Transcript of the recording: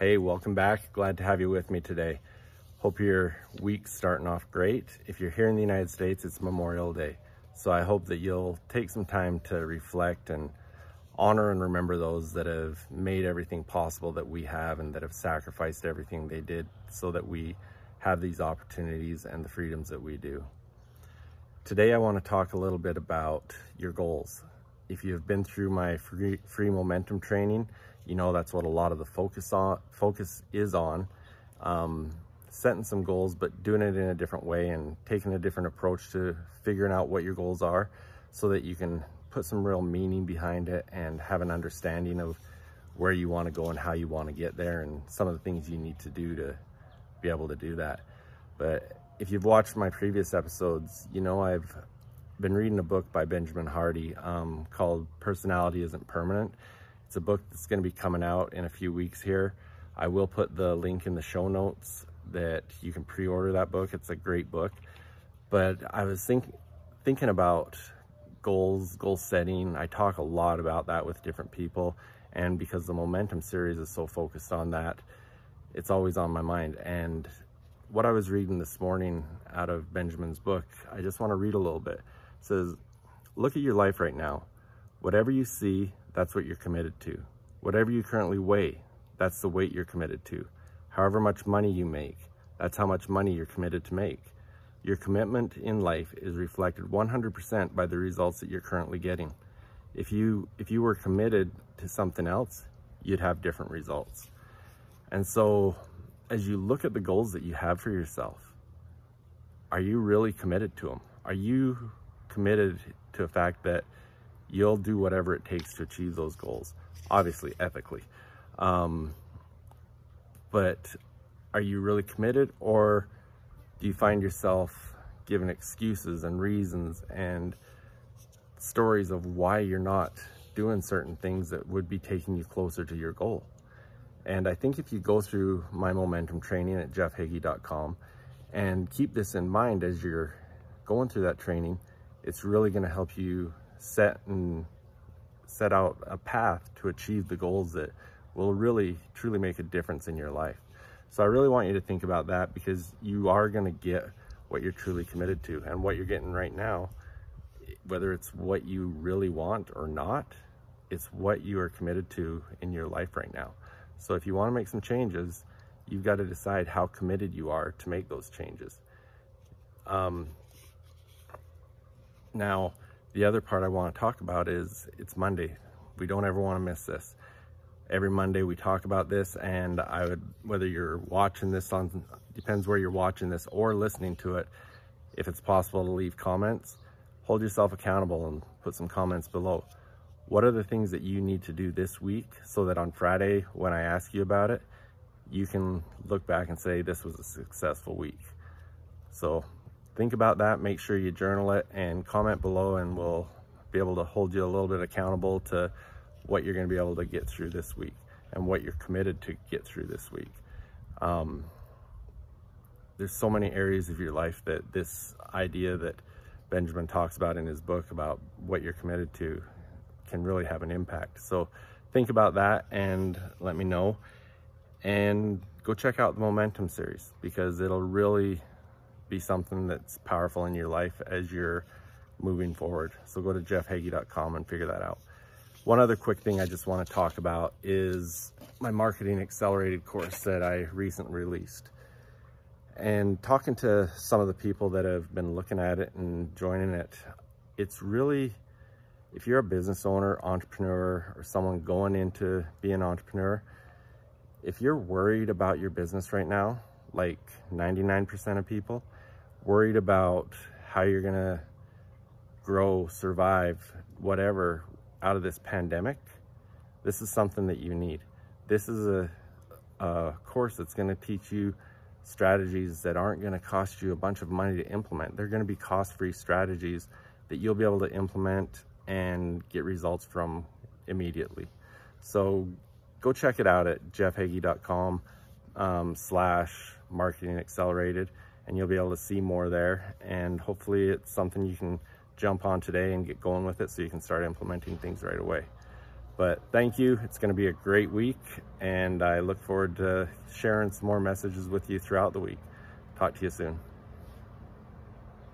Hey, welcome back. Glad to have you with me today. Hope your week's starting off great. If you're here in the United States, it's Memorial Day. So I hope that you'll take some time to reflect and honor and remember those that have made everything possible that we have and that have sacrificed everything they did so that we have these opportunities and the freedoms that we do. Today I want to talk a little bit about your goals. If you've been through my free, free momentum training, you know that's what a lot of the focus on focus is on. Um, setting some goals, but doing it in a different way and taking a different approach to figuring out what your goals are so that you can put some real meaning behind it and have an understanding of where you want to go and how you want to get there and some of the things you need to do to be able to do that. But if you've watched my previous episodes, you know I've been reading a book by Benjamin Hardy um, called Personality Isn't Permanent. It's a book that's going to be coming out in a few weeks here. I will put the link in the show notes that you can pre-order that book. It's a great book. But I was think, thinking about goals, goal setting. I talk a lot about that with different people. And because the Momentum series is so focused on that, it's always on my mind. And what I was reading this morning out of Benjamin's book, I just want to read a little bit. It says, look at your life right now. Whatever you see, that's what you're committed to. Whatever you currently weigh, that's the weight you're committed to. However much money you make, that's how much money you're committed to make. Your commitment in life is reflected 100% by the results that you're currently getting. If you, if you were committed to something else, you'd have different results. And so as you look at the goals that you have for yourself, are you really committed to them? Are you committed to the fact that you'll do whatever it takes to achieve those goals? Obviously, ethically. Um, but are you really committed or do you find yourself giving excuses and reasons and stories of why you're not doing certain things that would be taking you closer to your goal. And I think if you go through my momentum training at jeffhagee.com and keep this in mind as you're going through that training, it's really going to help you set and set out a path to achieve the goals that will really truly make a difference in your life. So I really want you to think about that because you are going to get what you're truly committed to and what you're getting right now, whether it's what you really want or not, it's what you are committed to in your life right now. So if you want to make some changes, you've got to decide how committed you are to make those changes. Um, now, the other part I want to talk about is it's Monday. We don't ever want to miss this every Monday we talk about this and I would, whether you're watching this on, depends where you're watching this or listening to it, if it's possible to leave comments, hold yourself accountable and put some comments below. What are the things that you need to do this week so that on Friday when I ask you about it, you can look back and say this was a successful week. So think about that, make sure you journal it and comment below and we'll be able to hold you a little bit accountable to what you're going to be able to get through this week and what you're committed to get through this week. Um, there's so many areas of your life that this idea that Benjamin talks about in his book about what you're committed to can really have an impact. So think about that and let me know. And go check out the Momentum series because it'll really be something that's powerful in your life as you're moving forward. So go to jeffhagee.com and figure that out. One other quick thing I just want to talk about is my marketing accelerated course that I recently released. And talking to some of the people that have been looking at it and joining it, it's really, if you're a business owner, entrepreneur, or someone going into being an entrepreneur, if you're worried about your business right now, like 99% of people, worried about how you're gonna grow, survive, whatever, out of this pandemic, this is something that you need. This is a, a course that's to teach you strategies that aren't to cost you a bunch of money to implement. They're to be cost-free strategies that you'll be able to implement and get results from immediately. So go check it out at jeffhagee.com um, slash marketing accelerated and you'll be able to see more there and hopefully it's something you can jump on today and get going with it so you can start implementing things right away. But thank you. It's going to be a great week, and I look forward to sharing some more messages with you throughout the week. Talk to you soon.